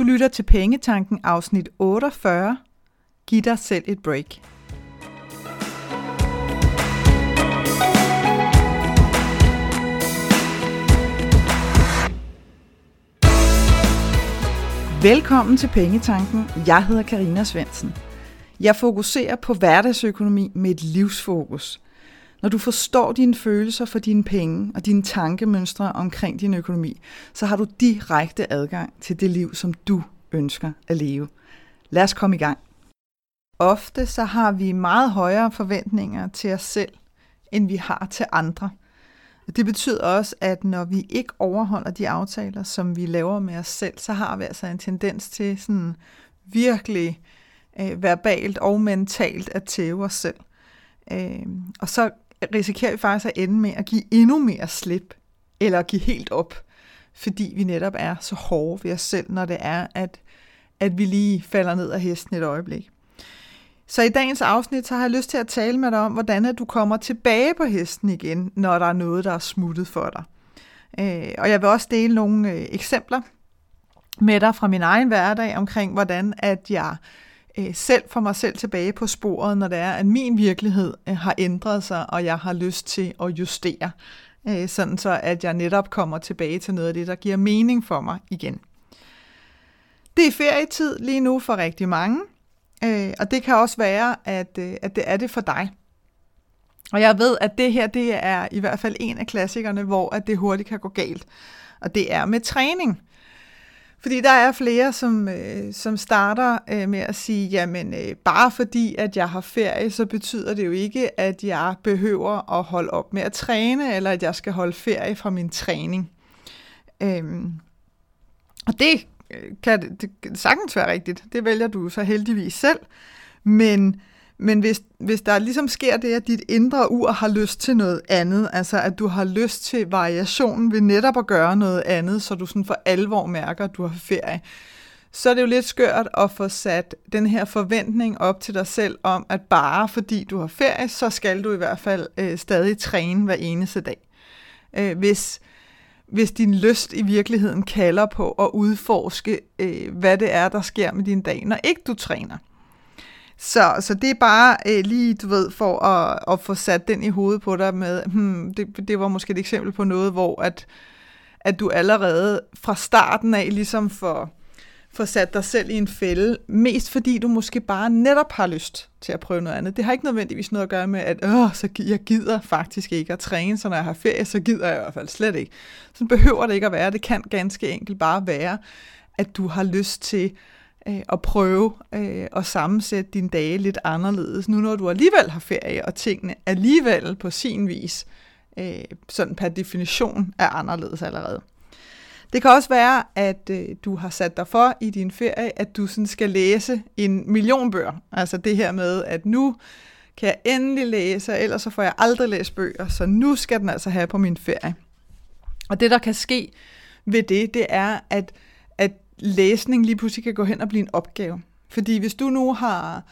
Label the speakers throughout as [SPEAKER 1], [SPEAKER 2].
[SPEAKER 1] Du lytter til Pengetanken afsnit 48. Giv dig selv et break. Velkommen til Pengetanken. Jeg hedder Karina Svensen. Jeg fokuserer på hverdagsøkonomi med et livsfokus. Når du forstår dine følelser for dine penge og dine tankemønstre omkring din økonomi, så har du direkte adgang til det liv, som du ønsker at leve. Lad os komme i gang. Ofte så har vi meget højere forventninger til os selv, end vi har til andre. Det betyder også, at når vi ikke overholder de aftaler, som vi laver med os selv, så har vi altså en tendens til sådan virkelig øh, verbalt og mentalt at tæve os selv. Øh, og så risikerer vi faktisk at ende med at give endnu mere slip, eller at give helt op, fordi vi netop er så hårde ved os selv, når det er, at, at vi lige falder ned af hesten et øjeblik. Så i dagens afsnit så har jeg lyst til at tale med dig om, hvordan at du kommer tilbage på hesten igen, når der er noget, der er smuttet for dig. Øh, og jeg vil også dele nogle øh, eksempler med dig fra min egen hverdag omkring, hvordan at jeg øh, selv for mig selv tilbage på sporet, når det er, at min virkelighed øh, har ændret sig, og jeg har lyst til at justere, øh, sådan så at jeg netop kommer tilbage til noget af det, der giver mening for mig igen. Det er ferietid lige nu for rigtig mange, øh, og det kan også være, at, øh, at det er det for dig. Og jeg ved, at det her det er i hvert fald en af klassikerne, hvor at det hurtigt kan gå galt. Og det er med træning. Fordi der er flere, som, øh, som starter øh, med at sige, jamen øh, bare fordi, at jeg har ferie, så betyder det jo ikke, at jeg behøver at holde op med at træne, eller at jeg skal holde ferie fra min træning. Øhm, og det øh, kan det, kan sagtens være rigtigt. Det vælger du så heldigvis selv. Men men hvis, hvis der ligesom sker det, at dit indre ur har lyst til noget andet, altså at du har lyst til variationen ved netop at gøre noget andet, så du sådan for alvor mærker, at du har ferie, så er det jo lidt skørt at få sat den her forventning op til dig selv om, at bare fordi du har ferie, så skal du i hvert fald øh, stadig træne hver eneste dag. Øh, hvis, hvis din lyst i virkeligheden kalder på at udforske, øh, hvad det er, der sker med din dag, når ikke du træner. Så, så det er bare øh, lige, du ved, for at, at få sat den i hovedet på dig med, hmm, det, det var måske et eksempel på noget, hvor at, at du allerede fra starten af ligesom får, får sat dig selv i en fælde, mest fordi du måske bare netop har lyst til at prøve noget andet. Det har ikke nødvendigvis noget at gøre med, at Åh, så jeg gider faktisk ikke at træne, så når jeg har ferie, så gider jeg i hvert fald slet ikke. Så behøver det ikke at være. Det kan ganske enkelt bare være, at du har lyst til øh, at prøve øh, at sammensætte dine dage lidt anderledes, nu når du alligevel har ferie, og tingene alligevel på sin vis, øh, sådan per definition, er anderledes allerede. Det kan også være, at øh, du har sat dig for i din ferie, at du sådan skal læse en million bøger. Altså det her med, at nu kan jeg endelig læse, ellers så får jeg aldrig læst bøger, så nu skal den altså have på min ferie. Og det, der kan ske ved det, det er, at, at læsning lige pludselig kan gå hen og blive en opgave. Fordi hvis du nu har,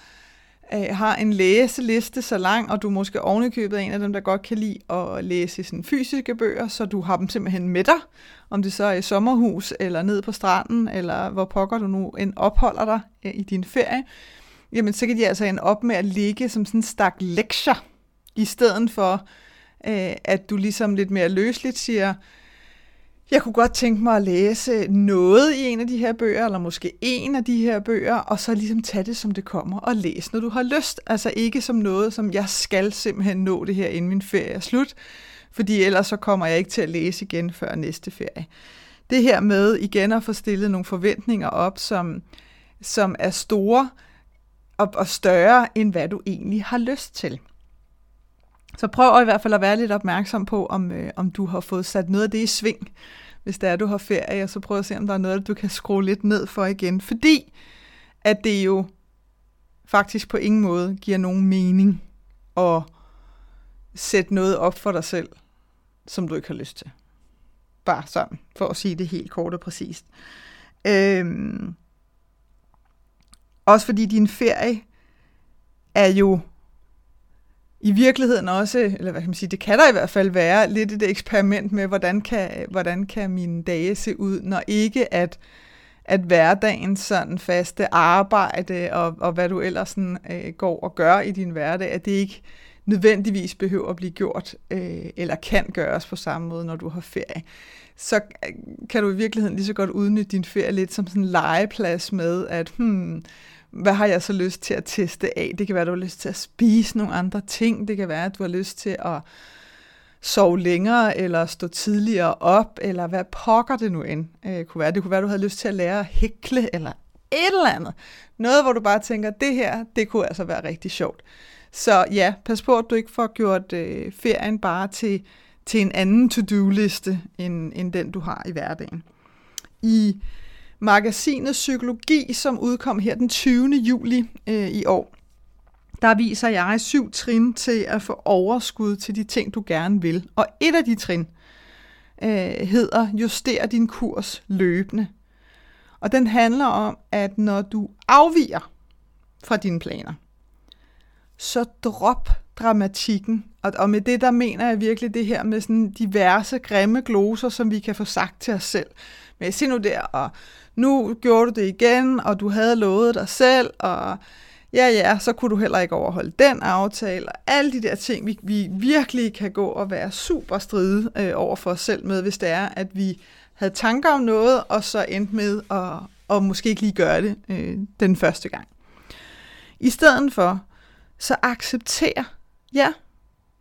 [SPEAKER 1] øh, har en læseliste så lang, og du måske ovenikøbet en af dem, der godt kan lide at læse sådan fysiske bøger, så du har dem simpelthen med dig, om det så er i sommerhus, eller ned på stranden, eller hvor pokker du nu end opholder dig øh, i din ferie, jamen så kan de altså ende op med at ligge som sådan en stak lektier, i stedet for, øh, at du ligesom lidt mere løsligt siger, jeg kunne godt tænke mig at læse noget i en af de her bøger, eller måske en af de her bøger, og så ligesom tage det, som det kommer, og læse, når du har lyst. Altså ikke som noget, som jeg skal simpelthen nå det her, inden min ferie er slut, fordi ellers så kommer jeg ikke til at læse igen før næste ferie. Det her med igen at få stillet nogle forventninger op, som, som er store og, og større, end hvad du egentlig har lyst til. Så prøv i hvert fald at være lidt opmærksom på, om, øh, om du har fået sat noget af det i sving, hvis det er, du har ferie, og så prøv at se, om der er noget, du kan skrue lidt ned for igen. Fordi at det jo faktisk på ingen måde giver nogen mening at sætte noget op for dig selv, som du ikke har lyst til. Bare sådan, for at sige det helt kort og præcist. Øhm, også fordi din ferie er jo i virkeligheden også, eller hvad kan man sige, det kan der i hvert fald være, lidt et eksperiment med, hvordan kan, hvordan kan mine dage se ud, når ikke at, at hverdagen sådan faste arbejde og, og hvad du ellers sådan, øh, går og gør i din hverdag, at det ikke nødvendigvis behøver at blive gjort øh, eller kan gøres på samme måde, når du har ferie. Så øh, kan du i virkeligheden lige så godt udnytte din ferie lidt som sådan en legeplads med, at hmm, hvad har jeg så lyst til at teste af? Det kan være, at du har lyst til at spise nogle andre ting. Det kan være, at du har lyst til at sove længere, eller stå tidligere op, eller hvad pokker det nu end øh, kunne være. Det kunne være, at du havde lyst til at lære at hækle, eller et eller andet. Noget, hvor du bare tænker, det her, det kunne altså være rigtig sjovt. Så ja, pas på, at du ikke får gjort øh, ferien bare til, til en anden to-do-liste, end, end den, du har i hverdagen. I magasinet Psykologi, som udkom her den 20. juli øh, i år, der viser jeg syv trin til at få overskud til de ting, du gerne vil. Og et af de trin øh, hedder Juster din kurs løbende. Og den handler om, at når du afviger fra dine planer, så drop dramatikken. Og, og med det, der mener jeg virkelig det her med sådan diverse grimme gloser, som vi kan få sagt til os selv. Men se nu der, og nu gjorde du det igen, og du havde lovet dig selv, og ja, ja, så kunne du heller ikke overholde den aftale, og alle de der ting, vi, vi virkelig kan gå og være super stride øh, over for os selv med, hvis det er, at vi havde tanker om noget, og så endte med at, og måske ikke lige gøre det øh, den første gang. I stedet for, så accepter, ja,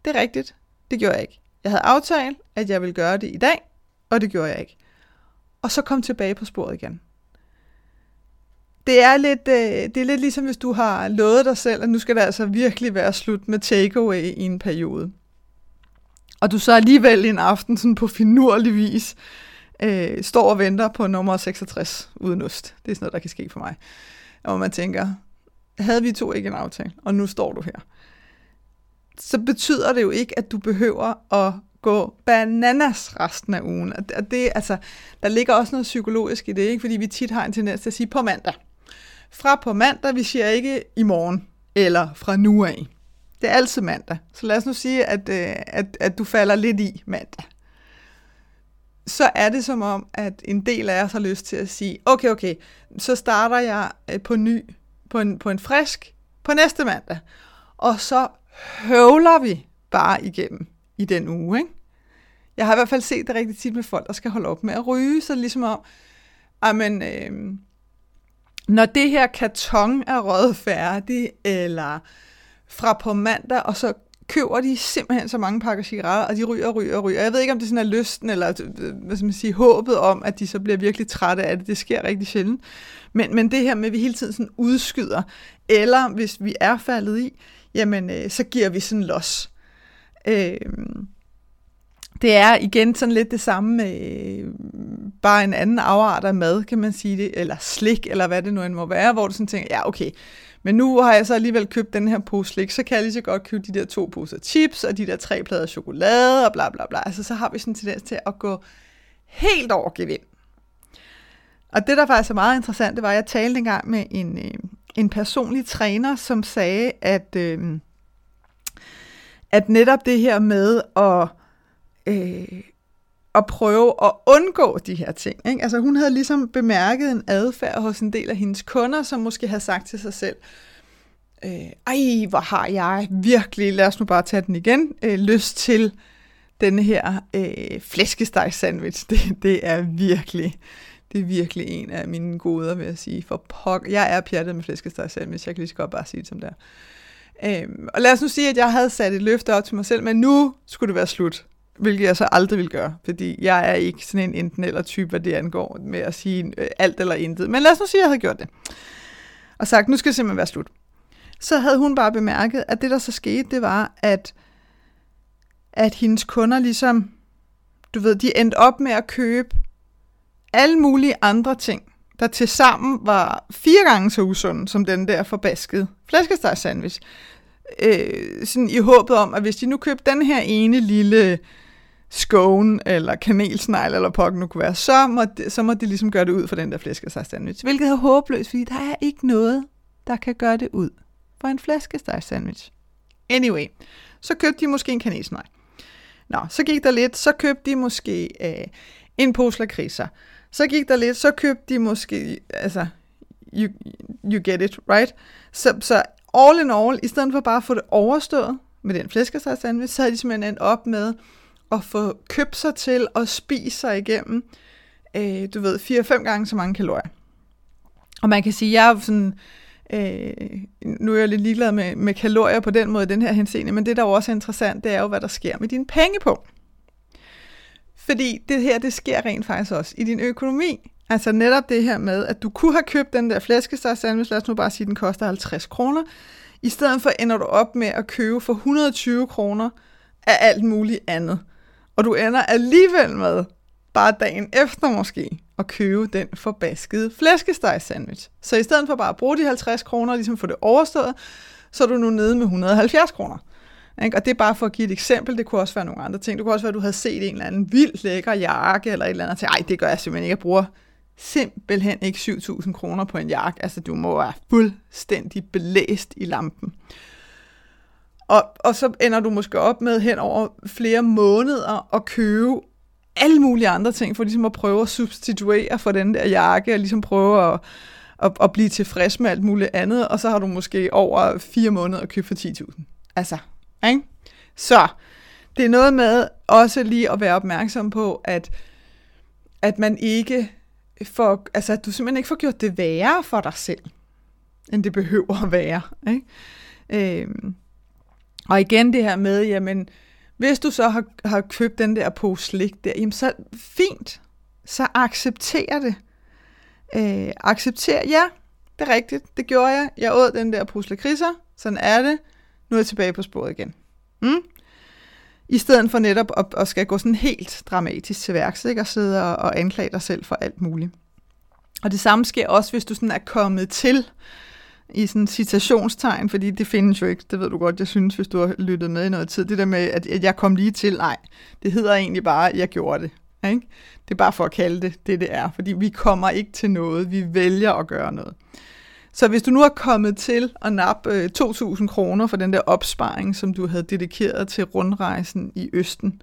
[SPEAKER 1] det er rigtigt, det gjorde jeg ikke. Jeg havde aftalt, at jeg ville gøre det i dag, og det gjorde jeg ikke. Og så kom tilbage på sporet igen det er lidt, øh, det er lidt ligesom, hvis du har lovet dig selv, at nu skal det altså virkelig være slut med takeaway i en periode. Og du så alligevel en aften sådan på finurlig vis øh, står og venter på nummer 66 uden ost. Det er sådan noget, der kan ske for mig. Og man tænker, havde vi to ikke en aftale, og nu står du her. Så betyder det jo ikke, at du behøver at gå bananas resten af ugen. Og det, altså, der ligger også noget psykologisk i det, ikke? fordi vi tit har en tendens til at sige på mandag fra på mandag, vi siger ikke i morgen, eller fra nu af. Det er altid mandag. Så lad os nu sige, at, øh, at, at du falder lidt i mandag. Så er det som om, at en del af os har lyst til at sige, okay, okay, så starter jeg øh, på ny, på en, på en frisk, på næste mandag. Og så høvler vi bare igennem i den uge, ikke? Jeg har i hvert fald set det rigtig tit med folk, der skal holde op med at ryge, så ligesom om, amen, øh, når det her karton er røget færdig, eller fra på mandag, og så køber de simpelthen så mange pakker cigaretter, og de ryger og ryger og ryger. Jeg ved ikke, om det sådan er lysten, eller øh, øh, hvad skal man sige, håbet om, at de så bliver virkelig trætte af det. Det sker rigtig sjældent. Men, men det her med, at vi hele tiden sådan udskyder, eller hvis vi er faldet i, jamen, øh, så giver vi sådan los. Øh, det er igen sådan lidt det samme med øh, bare en anden afart af mad, kan man sige det, eller slik, eller hvad det nu end må være, hvor du sådan tænker, ja okay, men nu har jeg så alligevel købt den her pose slik, så kan jeg lige så godt købe de der to poser chips, og de der tre plader chokolade, og bla bla bla. Altså så har vi sådan en tendens til at gå helt over gevind. Og det, der faktisk er meget interessant, det var, at jeg talte engang med en, øh, en personlig træner, som sagde, at, øh, at netop det her med at øh, at prøve at undgå de her ting. Ikke? Altså hun havde ligesom bemærket en adfærd hos en del af hendes kunder, som måske havde sagt til sig selv, øh, ej, hvor har jeg virkelig, lad os nu bare tage den igen, øh, lyst til denne her øh, flæskesteg sandwich. Det, det er virkelig, det er virkelig en af mine goder, vil jeg sige. For pok- jeg er pjattet med flæskesteg sandwich, jeg kan lige så godt bare sige det som det er. Øhm, og lad os nu sige, at jeg havde sat et løfte op til mig selv, men nu skulle det være slut hvilket jeg så aldrig vil gøre, fordi jeg er ikke sådan en enten eller type, hvad det angår med at sige øh, alt eller intet. Men lad os nu sige, at jeg havde gjort det. Og sagt, nu skal det simpelthen være slut. Så havde hun bare bemærket, at det der så skete, det var, at, at hendes kunder ligesom, du ved, de endte op med at købe alle mulige andre ting, der til sammen var fire gange så usunde som den der forbaskede flæskesteg sandwich. Øh, sådan i håbet om, at hvis de nu købte den her ene lille scone, eller kanelsnegl, eller pokken nu kunne være, så må, de, så må det ligesom gøre det ud for den der flæskesteg sandwich. Hvilket er håbløst, fordi der er ikke noget, der kan gøre det ud for en flæskesteg sandwich. Anyway, så købte de måske en kanelsnegl. Nå, så gik der lidt, så købte de måske øh, en pose lakridser. Så gik der lidt, så købte de måske, altså, you, you get it, right? Så, så all in all, i stedet for bare at få det overstået med den flæskesteg sandwich, så havde de simpelthen endt op med at få købt sig til at spise sig igennem, øh, du ved, 4-5 gange så mange kalorier. Og man kan sige, jeg er sådan, øh, nu er jeg lidt ligeglad med, med kalorier på den måde, den her henseende, men det, der er også er interessant, det er jo, hvad der sker med dine penge på. Fordi det her, det sker rent faktisk også i din økonomi. Altså netop det her med, at du kunne have købt den der flæskesteg sandwich, lad os nu bare sige, at den koster 50 kroner. I stedet for ender du op med at købe for 120 kroner af alt muligt andet. Og du ender alligevel med, bare dagen efter måske, at købe den forbaskede flæskesteg sandwich. Så i stedet for bare at bruge de 50 kroner og ligesom få det overstået, så er du nu nede med 170 kroner. Ikke? Og det er bare for at give et eksempel. Det kunne også være nogle andre ting. Det kunne også være, at du havde set en eller anden vild lækker jakke eller et eller andet, og tænkte, ej, det gør jeg simpelthen ikke. Jeg bruger simpelthen ikke 7.000 kroner på en jakke. Altså, du må være fuldstændig belæst i lampen. Og, og så ender du måske op med hen over flere måneder at købe alle mulige andre ting, for ligesom at prøve at substituere for den der jakke, og ligesom prøve at, at, at blive tilfreds med alt muligt andet, og så har du måske over fire måneder at købe for 10.000. Altså, ikke? Så, det er noget med også lige at være opmærksom på, at, at man ikke får, altså at du simpelthen ikke får gjort det værre for dig selv, end det behøver at være. Ikke? Øhm, og igen det her med, jamen, hvis du så har, har købt den der pose slik der, jamen så fint, så accepter det. Øh, accepter, ja, det er rigtigt, det gjorde jeg. Jeg åd den der pose lakridser, sådan er det. Nu er jeg tilbage på sporet igen. Mm? I stedet for netop at, at skal gå sådan helt dramatisk til værks, ikke? og sidde og, og anklage dig selv for alt muligt. Og det samme sker også, hvis du sådan er kommet til i sådan citationstegn, fordi det findes jo ikke, det ved du godt, jeg synes, hvis du har lyttet med i noget tid. Det der med, at jeg kom lige til, nej, det hedder egentlig bare, at jeg gjorde det. Ikke? Det er bare for at kalde det det, det er, fordi vi kommer ikke til noget, vi vælger at gøre noget. Så hvis du nu er kommet til at nappe øh, 2.000 kroner for den der opsparing, som du havde dedikeret til rundrejsen i Østen,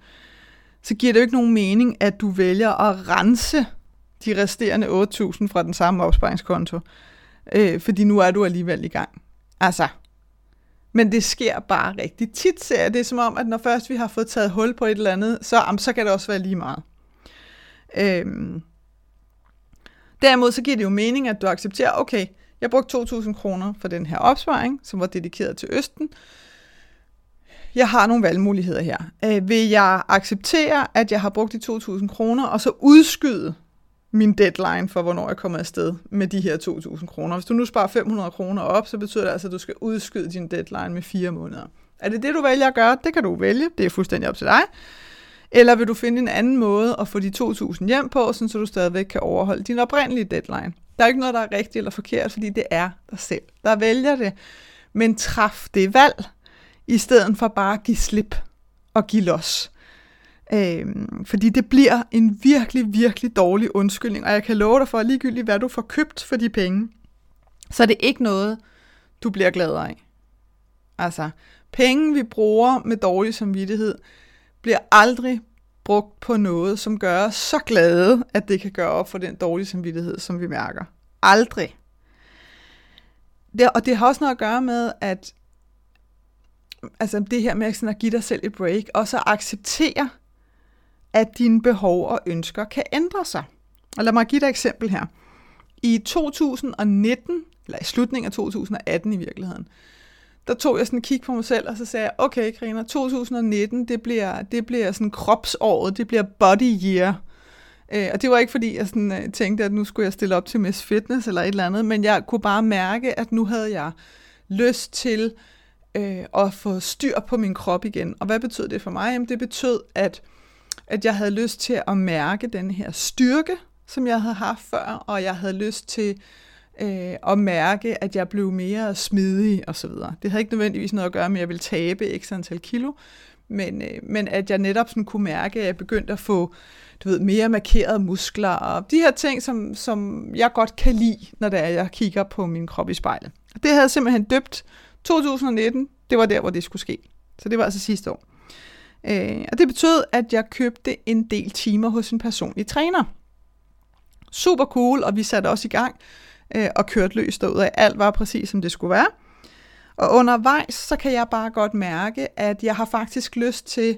[SPEAKER 1] så giver det jo ikke nogen mening, at du vælger at rense de resterende 8.000 fra den samme opsparingskonto, øh, fordi nu er du alligevel i gang. Altså, men det sker bare rigtig tit, ser jeg. Det er som om, at når først vi har fået taget hul på et eller andet, så, jamen, så kan det også være lige meget. Øhm. Derimod så giver det jo mening, at du accepterer, okay, jeg brugte 2.000 kroner for den her opsparing, som var dedikeret til Østen. Jeg har nogle valgmuligheder her. Øh, vil jeg acceptere, at jeg har brugt de 2.000 kroner, og så udskyde min deadline for, hvornår jeg kommer afsted med de her 2.000 kroner. Hvis du nu sparer 500 kroner op, så betyder det altså, at du skal udskyde din deadline med fire måneder. Er det det, du vælger at gøre? Det kan du vælge. Det er fuldstændig op til dig. Eller vil du finde en anden måde at få de 2.000 hjem på, så du stadigvæk kan overholde din oprindelige deadline? Der er ikke noget, der er rigtigt eller forkert, fordi det er dig selv, der vælger det. Men træf det valg, i stedet for bare at give slip og give los. Øh, fordi det bliver en virkelig, virkelig dårlig undskyldning, og jeg kan love dig for, at ligegyldigt hvad du får købt for de penge, så er det ikke noget, du bliver glad af. Altså, penge vi bruger med dårlig samvittighed, bliver aldrig brugt på noget, som gør os så glade, at det kan gøre op for den dårlige samvittighed, som vi mærker. Aldrig. Det, og det har også noget at gøre med, at altså det her med sådan at give dig selv et break, og så acceptere, at dine behov og ønsker kan ændre sig. Og lad mig give dig et eksempel her. I 2019, eller i slutningen af 2018 i virkeligheden, der tog jeg sådan en kig på mig selv, og så sagde jeg, okay Karina, 2019, det bliver, det bliver sådan kropsåret, det bliver body year. Øh, og det var ikke fordi, jeg sådan, øh, tænkte, at nu skulle jeg stille op til Miss Fitness eller et eller andet, men jeg kunne bare mærke, at nu havde jeg lyst til øh, at få styr på min krop igen. Og hvad betød det for mig? Jamen, det betød, at, at jeg havde lyst til at mærke den her styrke, som jeg havde haft før, og jeg havde lyst til øh, at mærke, at jeg blev mere smidig og så videre. Det havde ikke nødvendigvis noget at gøre med, at jeg ville tabe x antal kilo, men, øh, men at jeg netop sådan kunne mærke, at jeg begyndte at få du ved, mere markerede muskler og de her ting, som, som jeg godt kan lide, når det er, jeg kigger på min krop i spejlet. Det havde jeg simpelthen døbt 2019, det var der, hvor det skulle ske. Så det var altså sidste år. Øh, og det betød, at jeg købte en del timer hos en personlig træner. Super cool, og vi satte også i gang øh, og kørte løs af. Alt var præcis, som det skulle være. Og undervejs, så kan jeg bare godt mærke, at jeg har faktisk lyst til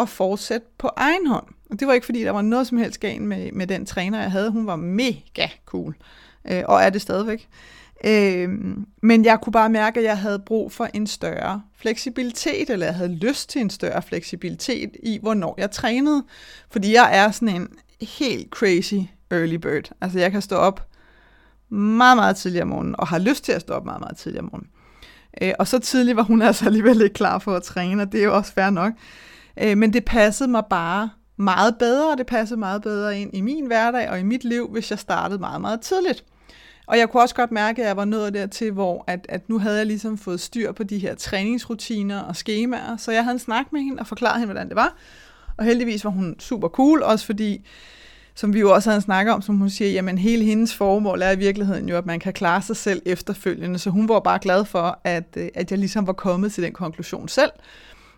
[SPEAKER 1] at fortsætte på egen hånd. Og det var ikke, fordi der var noget som helst galt med, med den træner, jeg havde. Hun var mega cool, øh, og er det stadigvæk. Øh, Øh, men jeg kunne bare mærke, at jeg havde brug for en større fleksibilitet, eller jeg havde lyst til en større fleksibilitet i, hvornår jeg trænede. Fordi jeg er sådan en helt crazy early bird. Altså jeg kan stå op meget, meget tidligere om morgenen, og har lyst til at stå op meget, meget tidligere om morgenen. Øh, og så tidligt var hun altså alligevel ikke klar for at træne, og det er jo også fair nok. Øh, men det passede mig bare meget bedre, og det passede meget bedre ind i min hverdag og i mit liv, hvis jeg startede meget, meget tidligt. Og jeg kunne også godt mærke, at jeg var nået dertil, hvor at, at nu havde jeg ligesom fået styr på de her træningsrutiner og skemaer, så jeg havde en snak med hende og forklaret hende, hvordan det var. Og heldigvis var hun super cool, også fordi, som vi jo også havde snakket om, som hun siger, jamen hele hendes formål er i virkeligheden jo, at man kan klare sig selv efterfølgende. Så hun var bare glad for, at, øh, at jeg ligesom var kommet til den konklusion selv.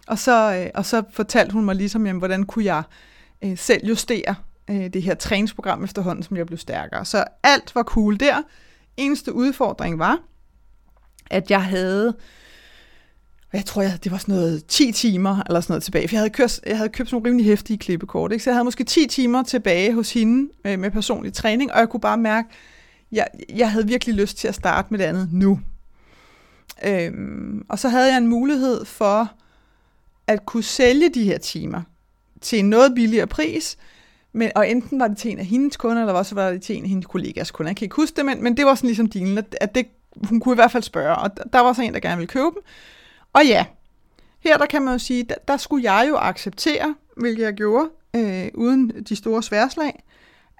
[SPEAKER 1] Og så, øh, og så fortalte hun mig ligesom, jamen, hvordan kunne jeg øh, selv justere øh, det her træningsprogram efterhånden, som jeg blev stærkere. Så alt var cool der. Eneste udfordring var, at jeg havde, jeg tror, jeg, det var sådan noget 10 timer eller sådan noget tilbage, for jeg havde, kørt, jeg havde købt sådan nogle rimelig hæftige klippekort, ikke? så jeg havde måske 10 timer tilbage hos hende med, med personlig træning, og jeg kunne bare mærke, jeg, jeg havde virkelig lyst til at starte med det andet nu. Øhm, og så havde jeg en mulighed for at kunne sælge de her timer til en noget billigere pris, men, og enten var det til en af hendes kunder, eller også var det til en af hendes kollegas kunder. Jeg kan ikke huske det, men, men det var sådan ligesom dealen, at, at det, hun kunne i hvert fald spørge, og der var så en, der gerne ville købe dem. Og ja, her der kan man jo sige, der, der skulle jeg jo acceptere, hvilket jeg gjorde, øh, uden de store sværslag,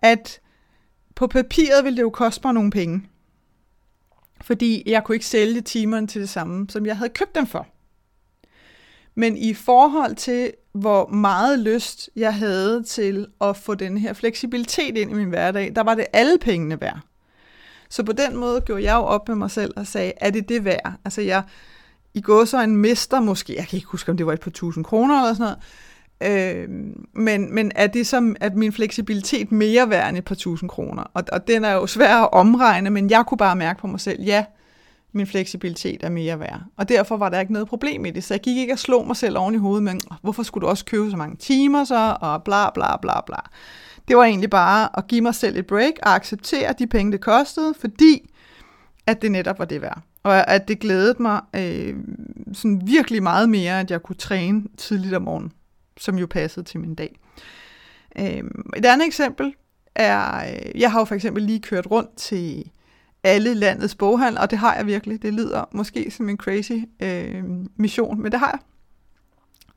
[SPEAKER 1] at på papiret ville det jo koste mig nogle penge. Fordi jeg kunne ikke sælge timerne til det samme, som jeg havde købt dem for. Men i forhold til, hvor meget lyst jeg havde til at få den her fleksibilitet ind i min hverdag, der var det alle pengene værd. Så på den måde gjorde jeg jo op med mig selv og sagde, er det det værd? Altså jeg, i går så en mister måske, jeg kan ikke huske, om det var et par tusind kroner eller sådan noget, øh, men, men er det som, at min fleksibilitet mere værd end et par tusind kroner? Og, og den er jo svær at omregne, men jeg kunne bare mærke på mig selv, ja, min fleksibilitet er mere værd. Og derfor var der ikke noget problem i det. Så jeg gik ikke og slog mig selv oven i hovedet, men hvorfor skulle du også købe så mange timer så, og bla bla bla bla. Det var egentlig bare at give mig selv et break og acceptere de penge, det kostede, fordi at det netop var det værd. Og at det glædede mig øh, sådan virkelig meget mere, at jeg kunne træne tidligt om morgenen, som jo passede til min dag. Øh, et andet eksempel er, øh, jeg har jo for eksempel lige kørt rundt til alle landets boghandler, og det har jeg virkelig. Det lyder måske som en crazy øh, mission, men det har jeg.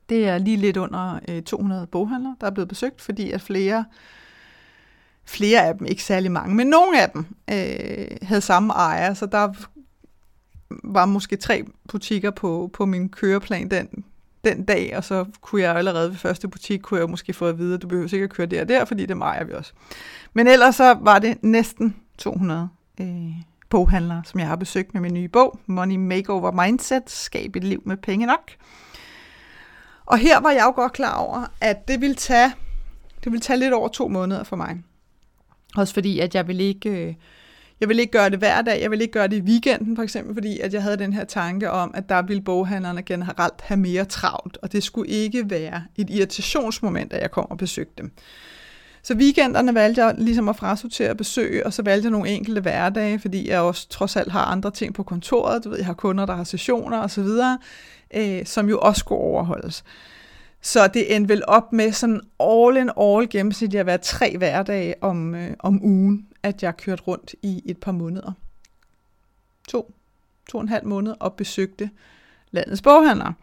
[SPEAKER 1] Det er lige lidt under øh, 200 boghandlere, der er blevet besøgt, fordi at flere, flere af dem, ikke særlig mange, men nogle af dem øh, havde samme ejer, så der var måske tre butikker på, på min køreplan den, den dag, og så kunne jeg allerede ved første butik, kunne jeg måske få at vide, at du behøver ikke at køre der og der, fordi det ejer vi også. Men ellers så var det næsten 200 øh, boghandler, som jeg har besøgt med min nye bog, Money Makeover Mindset, Skab et liv med penge nok. Og her var jeg jo godt klar over, at det ville tage, det ville tage lidt over to måneder for mig. Også fordi, at jeg ville ikke... Øh, jeg vil ikke gøre det hver dag, jeg vil ikke gøre det i weekenden for eksempel, fordi at jeg havde den her tanke om, at der ville boghandlerne generelt have mere travlt, og det skulle ikke være et irritationsmoment, at jeg kom og besøgte dem. Så weekenderne valgte jeg ligesom at frasortere besøg, og så valgte jeg nogle enkelte hverdage, fordi jeg også trods alt har andre ting på kontoret. Du ved, jeg har kunder, der har sessioner osv., øh, som jo også skulle overholdes. Så det endte vel op med sådan all in all gennemsnit at være tre hverdage om, øh, om ugen, at jeg kørte rundt i et par måneder. To, to og en halv måned og besøgte landets boghandlere.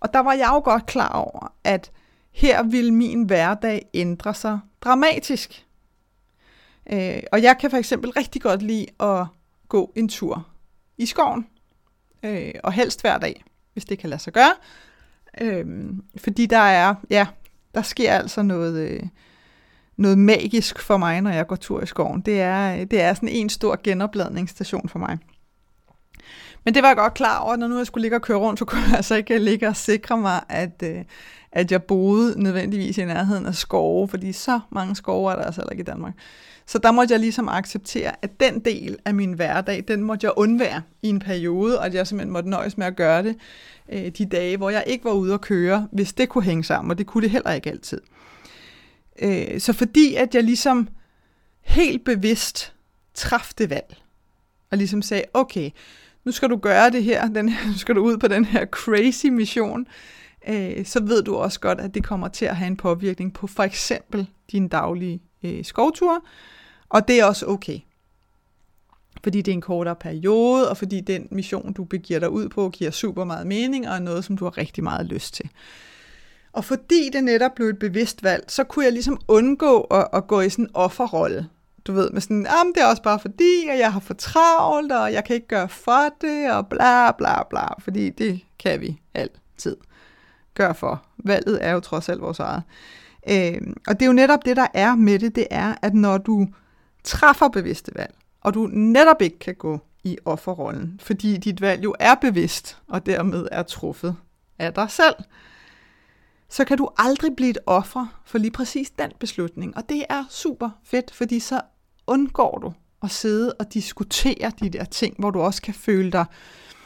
[SPEAKER 1] Og der var jeg jo godt klar over, at her vil min hverdag ændre sig dramatisk. Øh, og jeg kan for eksempel rigtig godt lide at gå en tur i skoven. Øh, og helst hver dag, hvis det kan lade sig gøre. Øh, fordi der er, ja, der sker altså noget, øh, noget magisk for mig, når jeg går tur i skoven. Det er, det er sådan en stor genopladningsstation for mig. Men det var jeg godt klar over, at når nu jeg skulle ligge og køre rundt, så kunne jeg altså ikke ligge og sikre mig, at, øh, at jeg boede nødvendigvis i nærheden af skove, fordi så mange skove er der altså heller ikke i Danmark. Så der måtte jeg ligesom acceptere, at den del af min hverdag, den måtte jeg undvære i en periode, og at jeg simpelthen måtte nøjes med at gøre det øh, de dage, hvor jeg ikke var ude at køre, hvis det kunne hænge sammen, og det kunne det heller ikke altid. Øh, så fordi at jeg ligesom helt bevidst traf det valg, og ligesom sagde, okay, nu skal du gøre det her, den, nu skal du ud på den her crazy mission, øh, Øh, så ved du også godt, at det kommer til at have en påvirkning på for eksempel din daglige øh, skovtur, og det er også okay. Fordi det er en kortere periode, og fordi den mission, du begiver dig ud på, giver super meget mening, og er noget, som du har rigtig meget lyst til. Og fordi det netop blev et bevidst valg, så kunne jeg ligesom undgå at, at gå i sådan en offerrolle. Du ved, med sådan, ah, det er også bare fordi, at jeg har for travlt, og jeg kan ikke gøre for det, og bla bla bla, fordi det kan vi altid gør for. Valget er jo trods alt vores eget. Øh, og det er jo netop det, der er med det, det er, at når du træffer bevidste valg, og du netop ikke kan gå i offerrollen, fordi dit valg jo er bevidst, og dermed er truffet af dig selv, så kan du aldrig blive et offer for lige præcis den beslutning. Og det er super fedt, fordi så undgår du at sidde og diskutere de der ting, hvor du også kan føle dig øh,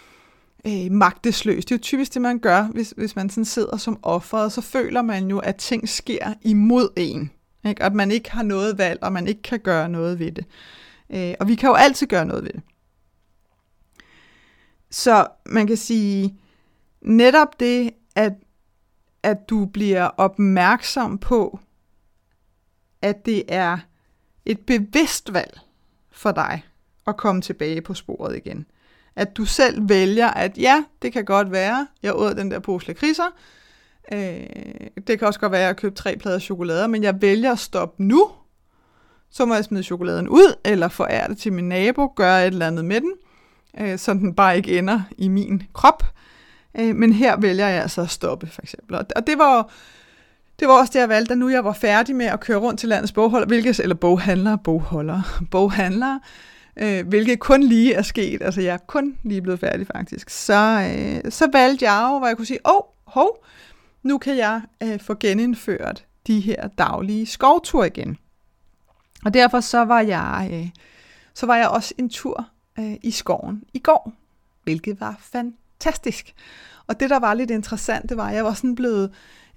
[SPEAKER 1] Øh, magtesløs. Det er jo typisk det, man gør, hvis, hvis man sådan sidder som offer, og så føler man jo, at ting sker imod en. Ikke? At man ikke har noget valg, og man ikke kan gøre noget ved det. Øh, og vi kan jo altid gøre noget ved det. Så man kan sige, netop det, at, at du bliver opmærksom på, at det er et bevidst valg for dig at komme tilbage på sporet igen. At du selv vælger, at ja, det kan godt være, jeg åd den der pose lakridser, øh, det kan også godt være, at jeg købte tre plader chokolade, men jeg vælger at stoppe nu, så må jeg smide chokoladen ud, eller forære det til min nabo, gøre et eller andet med den, øh, så den bare ikke ender i min krop. Øh, men her vælger jeg altså at stoppe, for eksempel. Og det var det var også det, jeg valgte, da nu jeg var færdig med at køre rundt til landets bogholder, hvilket, eller boghandlere, bogholder, boghandlere, øh, hvilket kun lige er sket, altså jeg er kun lige blevet færdig faktisk, så, øh, så valgte jeg jo, hvor jeg kunne sige, åh, oh, hov, nu kan jeg øh, få genindført de her daglige skovture igen. Og derfor så var jeg, øh, så var jeg også en tur øh, i skoven i går, hvilket var fantastisk. Og det, der var lidt interessant, det var, at jeg var sådan blevet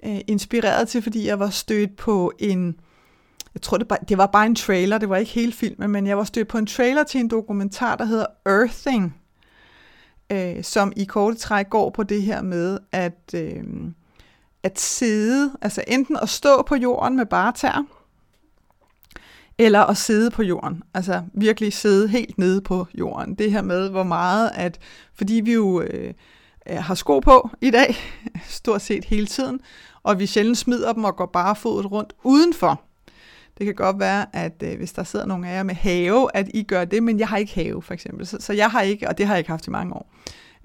[SPEAKER 1] øh, inspireret til, fordi jeg var stødt på en, jeg tror det, bare, det var bare en trailer, det var ikke hele filmen, men jeg var stødt på en trailer til en dokumentar, der hedder Earthing, øh, som i korte træk går på det her med, at, øh, at sidde, altså enten at stå på jorden med bare tær, eller at sidde på jorden, altså virkelig sidde helt nede på jorden. Det her med, hvor meget at, fordi vi jo øh, øh har sko på i dag, stort set hele tiden, og vi sjældent smider dem og går bare fodet rundt udenfor. Det kan godt være, at øh, hvis der sidder nogle af jer med have, at I gør det, men jeg har ikke have, for eksempel. Så, så jeg har ikke, og det har jeg ikke haft i mange år.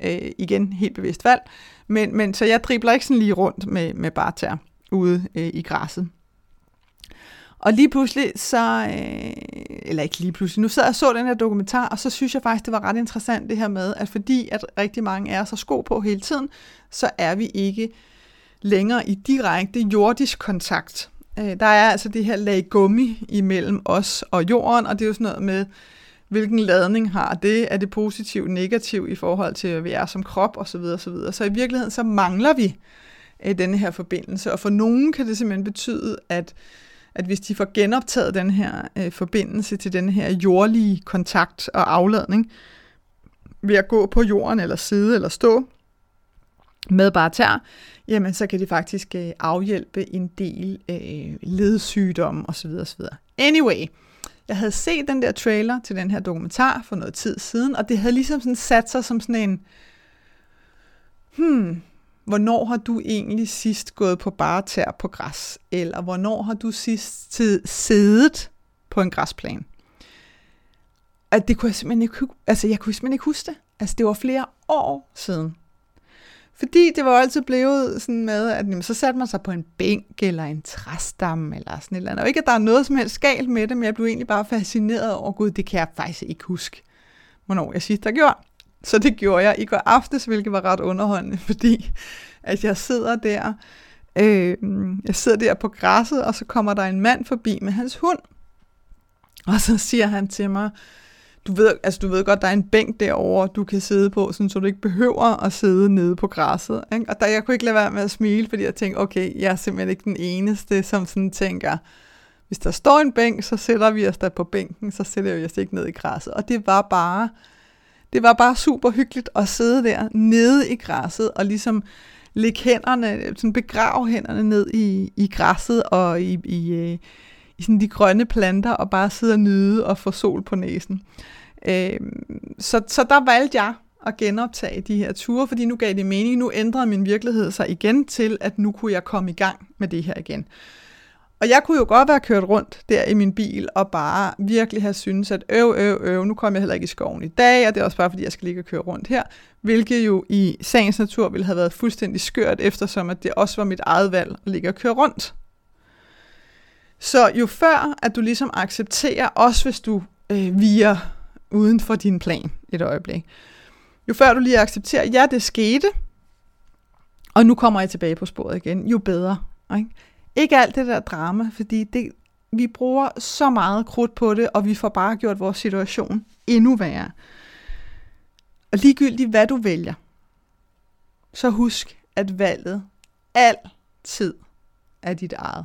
[SPEAKER 1] Øh, igen, helt bevidst valg. Men, men så jeg dribler ikke sådan lige rundt med, med bare tær ude øh, i græsset. Og lige pludselig så, øh, eller ikke lige pludselig, nu sad jeg og så den her dokumentar, og så synes jeg faktisk, det var ret interessant det her med, at fordi at rigtig mange er så sko på hele tiden, så er vi ikke længere i direkte jordisk kontakt. Øh, der er altså det her lag gummi imellem os og jorden, og det er jo sådan noget med, hvilken ladning har det? Er det positivt, negativt i forhold til, hvad vi er som krop osv. osv. Så i virkeligheden så mangler vi øh, denne her forbindelse, og for nogen kan det simpelthen betyde, at at hvis de får genoptaget den her øh, forbindelse til den her jordlige kontakt og afladning, ved at gå på jorden, eller sidde, eller stå med bare tær, jamen så kan det faktisk øh, afhjælpe en del øh, ledsygdomme osv. osv. Anyway, jeg havde set den der trailer til den her dokumentar for noget tid siden, og det havde ligesom sådan sat sig som sådan en, hmm, hvornår har du egentlig sidst gået på bare tær på græs? Eller hvornår har du sidst tid siddet på en græsplan? At det kunne jeg simpelthen ikke, altså jeg kunne simpelthen ikke huske det. Altså det var flere år siden. Fordi det var altid blevet sådan med, at jamen, så satte man sig på en bænk eller en træstamme eller sådan et eller andet. Og ikke, at der er noget som helst galt med det, men jeg blev egentlig bare fascineret over, gud, det kan jeg faktisk ikke huske, hvornår jeg sidst har gjort. Så det gjorde jeg i går aftes, hvilket var ret underholdende, fordi at jeg sidder der Øh, jeg sidder der på græsset, og så kommer der en mand forbi med hans hund. Og så siger han til mig, du ved, altså du ved godt, der er en bænk derovre, du kan sidde på, sådan, så du ikke behøver at sidde nede på græsset. Ikke? Og der, jeg kunne ikke lade være med at smile, fordi jeg tænkte, okay, jeg er simpelthen ikke den eneste, som sådan tænker, hvis der står en bænk, så sætter vi os der på bænken, så sætter vi os ikke ned i græsset. Og det var bare, det var bare super hyggeligt at sidde der nede i græsset og ligesom lægge hænderne, sådan begrave hænderne ned i, i græsset og i, i, øh, i sådan de grønne planter og bare sidde og nyde og få sol på næsen. Øh, så, så der valgte jeg at genoptage de her ture, fordi nu gav det mening. Nu ændrede min virkelighed sig igen til, at nu kunne jeg komme i gang med det her igen. Og jeg kunne jo godt være kørt rundt der i min bil og bare virkelig have syntes, at øv, øv, øv, nu kommer jeg heller ikke i skoven i dag, og det er også bare fordi, jeg skal ligge og køre rundt her, hvilket jo i sagens natur ville have været fuldstændig skørt, eftersom at det også var mit eget valg at ligge og køre rundt. Så jo før, at du ligesom accepterer, også hvis du øh, virer uden for din plan et øjeblik, jo før du lige accepterer, ja, det skete, og nu kommer jeg tilbage på sporet igen, jo bedre. Ikke? Ikke alt det der drama, fordi det, vi bruger så meget krudt på det, og vi får bare gjort vores situation endnu værre. Og ligegyldigt hvad du vælger, så husk, at valget altid er dit eget.